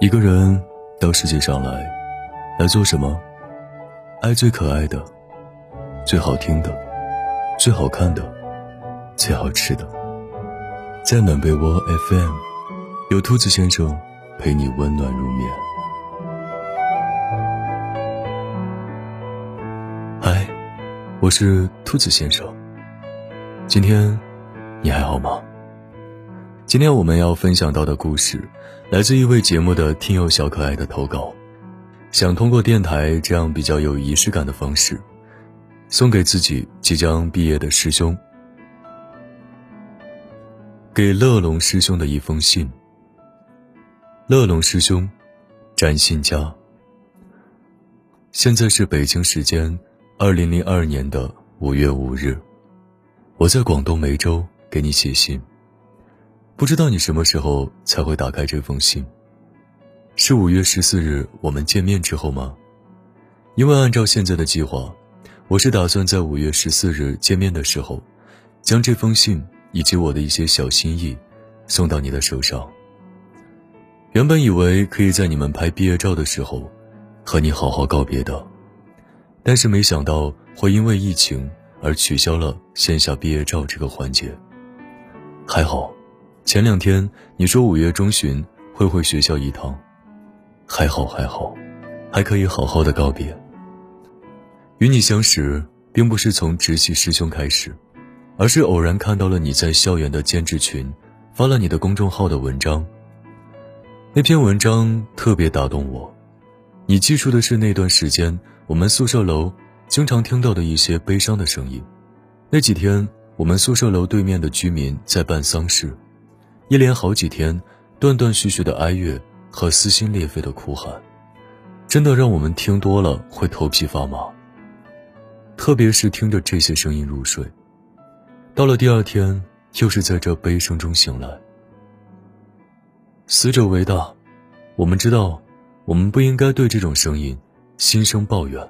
一个人到世界上来，来做什么？爱最可爱的、最好听的、最好看的、最好吃的。在暖被窝 FM，有兔子先生陪你温暖入眠。嗨，我是兔子先生。今天你还好吗？今天我们要分享到的故事，来自一位节目的听友小可爱的投稿，想通过电台这样比较有仪式感的方式，送给自己即将毕业的师兄，给乐龙师兄的一封信。乐龙师兄，展信佳。现在是北京时间二零零二年的五月五日，我在广东梅州给你写信。不知道你什么时候才会打开这封信？是五月十四日我们见面之后吗？因为按照现在的计划，我是打算在五月十四日见面的时候，将这封信以及我的一些小心意送到你的手上。原本以为可以在你们拍毕业照的时候和你好好告别的，但是没想到会因为疫情而取消了线下毕业照这个环节。还好。前两天你说五月中旬会回学校一趟，还好还好，还可以好好的告别。与你相识并不是从直系师兄开始，而是偶然看到了你在校园的兼职群发了你的公众号的文章。那篇文章特别打动我，你记述的是那段时间我们宿舍楼经常听到的一些悲伤的声音。那几天我们宿舍楼对面的居民在办丧事。一连好几天，断断续续的哀乐和撕心裂肺的哭喊，真的让我们听多了会头皮发麻。特别是听着这些声音入睡，到了第二天，又是在这悲声中醒来。死者为大，我们知道，我们不应该对这种声音心生抱怨，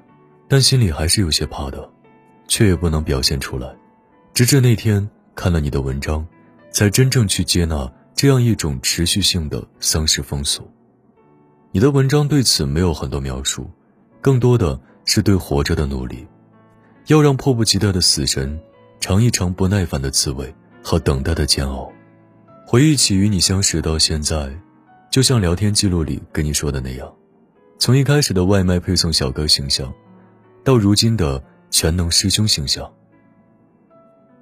但心里还是有些怕的，却也不能表现出来。直至那天看了你的文章。才真正去接纳这样一种持续性的丧事风俗。你的文章对此没有很多描述，更多的是对活着的努力，要让迫不及待的死神尝一尝不耐烦的滋味和等待的煎熬。回忆起与你相识到现在，就像聊天记录里跟你说的那样，从一开始的外卖配送小哥形象，到如今的全能师兄形象。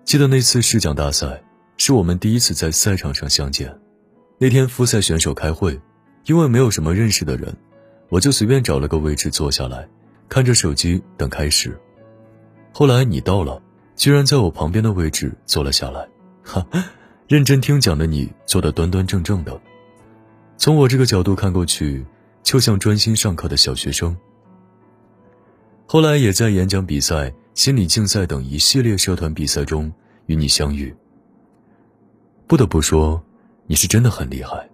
记得那次试讲大赛。是我们第一次在赛场上相见。那天复赛选手开会，因为没有什么认识的人，我就随便找了个位置坐下来，看着手机等开始。后来你到了，居然在我旁边的位置坐了下来，哈，认真听讲的你坐得端端正正的，从我这个角度看过去，就像专心上课的小学生。后来也在演讲比赛、心理竞赛等一系列社团比赛中与你相遇。不得不说，你是真的很厉害。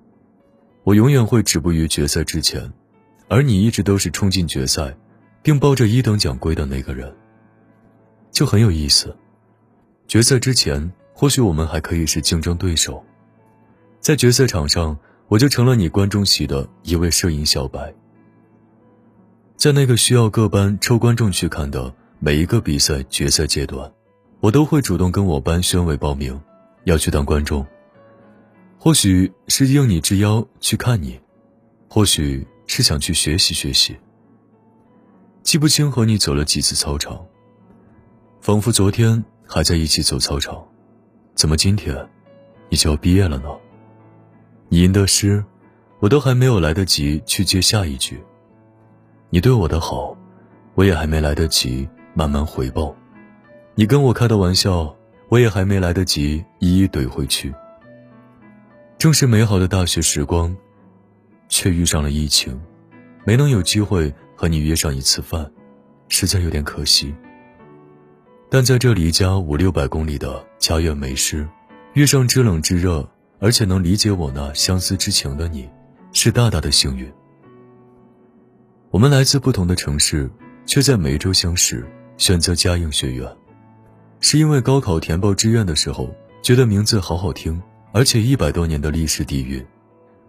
我永远会止步于决赛之前，而你一直都是冲进决赛，并抱着一等奖归的那个人，就很有意思。决赛之前，或许我们还可以是竞争对手，在决赛场上，我就成了你观众席的一位摄影小白。在那个需要各班抽观众去看的每一个比赛决赛阶段，我都会主动跟我班宣委报名。要去当观众，或许是应你之邀去看你，或许是想去学习学习。记不清和你走了几次操场，仿佛昨天还在一起走操场，怎么今天你就要毕业了呢？你吟的诗，我都还没有来得及去接下一句。你对我的好，我也还没来得及慢慢回报。你跟我开的玩笑。我也还没来得及一一怼回去。正是美好的大学时光，却遇上了疫情，没能有机会和你约上一次饭，实在有点可惜。但在这离家五六百公里的家苑美诗，遇上知冷知热，而且能理解我那相思之情的你，是大大的幸运。我们来自不同的城市，却在梅州相识，选择嘉应学院。是因为高考填报志愿的时候，觉得名字好好听，而且一百多年的历史底蕴，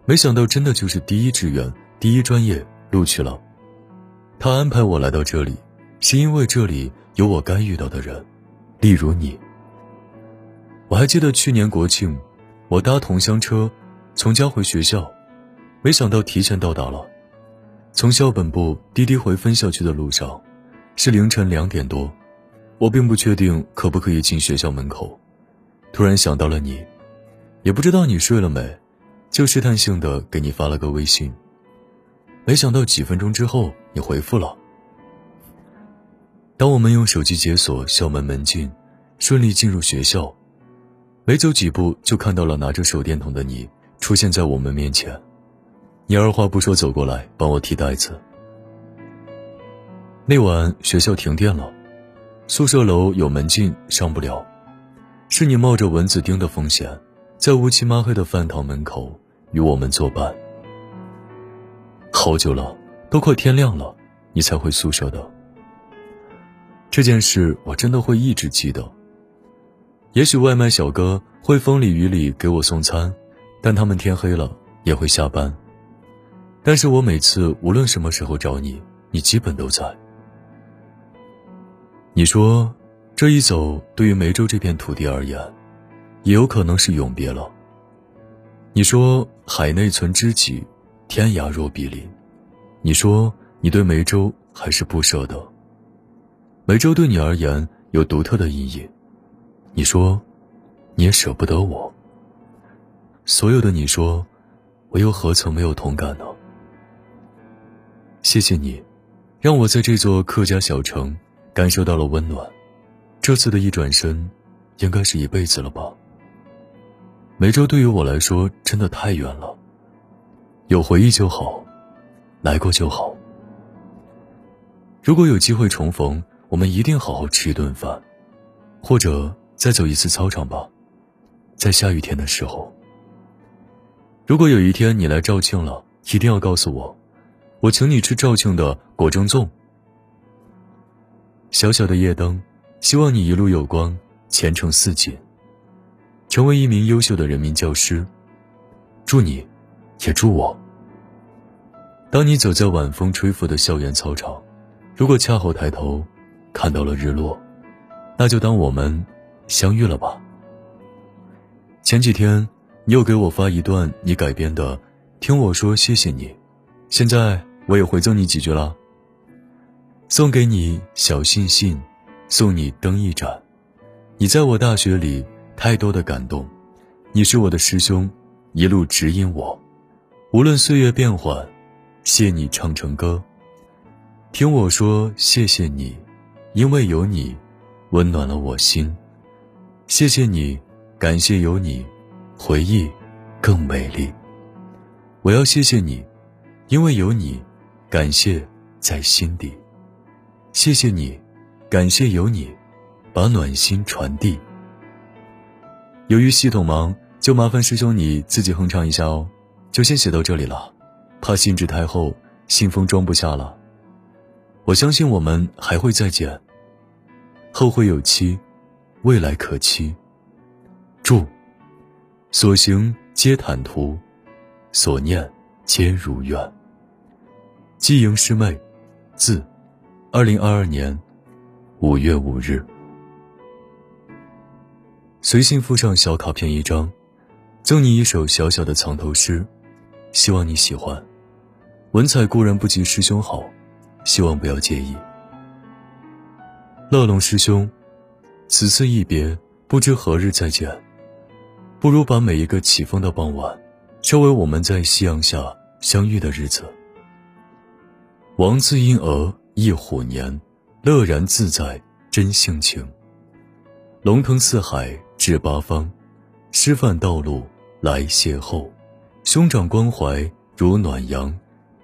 没想到真的就是第一志愿、第一专业录取了。他安排我来到这里，是因为这里有我该遇到的人，例如你。我还记得去年国庆，我搭同乡车从家回学校，没想到提前到达了。从校本部滴滴回分校区的路上，是凌晨两点多，我并不确定可不可以进学校门口，突然想到了你，也不知道你睡了没，就试探性的给你发了个微信。没想到几分钟之后你回复了。当我们用手机解锁校门门禁，顺利进入学校，没走几步就看到了拿着手电筒的你出现在我们面前。你二话不说走过来帮我提袋子。那晚学校停电了，宿舍楼有门禁上不了，是你冒着蚊子叮的风险，在乌漆抹黑的饭堂门口与我们作伴。好久了，都快天亮了，你才回宿舍的。这件事我真的会一直记得。也许外卖小哥会风里雨里给我送餐，但他们天黑了也会下班。但是我每次无论什么时候找你，你基本都在。你说，这一走对于梅州这片土地而言，也有可能是永别了。你说海内存知己，天涯若比邻。你说你对梅州还是不舍得。梅州对你而言有独特的意义。你说，你也舍不得我。所有的你说，我又何曾没有同感呢？谢谢你，让我在这座客家小城感受到了温暖。这次的一转身，应该是一辈子了吧。梅州对于我来说真的太远了，有回忆就好，来过就好。如果有机会重逢，我们一定好好吃一顿饭，或者再走一次操场吧，在下雨天的时候。如果有一天你来肇庆了，一定要告诉我。我请你吃肇庆的果蒸粽。小小的夜灯，希望你一路有光，前程似锦，成为一名优秀的人民教师。祝你，也祝我。当你走在晚风吹拂的校园操场，如果恰好抬头看到了日落，那就当我们相遇了吧。前几天你又给我发一段你改编的《听我说谢谢你》，现在。我也回赠你几句了。送给你小信信，送你灯一盏。你在我大学里太多的感动，你是我的师兄，一路指引我。无论岁月变幻，谢你唱成歌。听我说谢谢你，因为有你，温暖了我心。谢谢你，感谢有你，回忆更美丽。我要谢谢你，因为有你。感谢在心底，谢谢你，感谢有你，把暖心传递。由于系统忙，就麻烦师兄你自己哼唱一下哦。就先写到这里了，怕信纸太厚，信封装不下了。我相信我们还会再见。后会有期，未来可期。祝，所行皆坦途，所念皆如愿。寄迎师妹，字，二零二二年五月五日。随信附上小卡片一张，赠你一首小小的藏头诗，希望你喜欢。文采固然不及师兄好，希望不要介意。乐龙师兄，此次一别，不知何日再见。不如把每一个起风的傍晚，收为我们在夕阳下相遇的日子。王字因娥忆虎年，乐然自在真性情。龙腾四海至八方，师范道路来邂逅。兄长关怀如暖阳，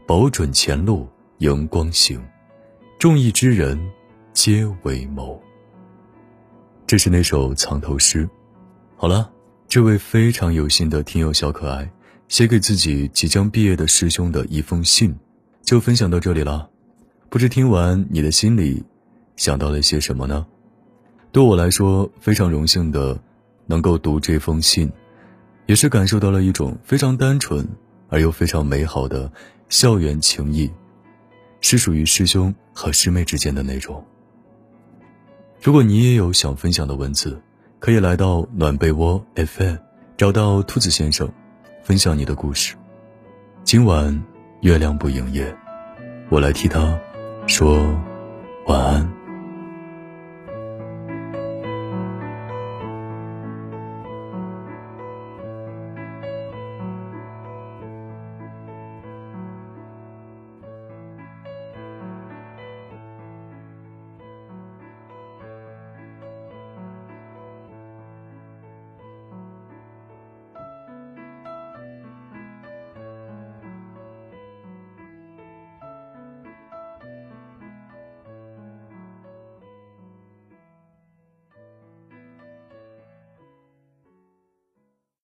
保准前路迎光行。众义之人皆为谋。这是那首藏头诗。好了，这位非常有心的听友小可爱，写给自己即将毕业的师兄的一封信。就分享到这里了，不知听完你的心里想到了些什么呢？对我来说非常荣幸的能够读这封信，也是感受到了一种非常单纯而又非常美好的校园情谊，是属于师兄和师妹之间的那种。如果你也有想分享的文字，可以来到暖被窝 FM，找到兔子先生，分享你的故事。今晚月亮不营业，我来替他说晚安。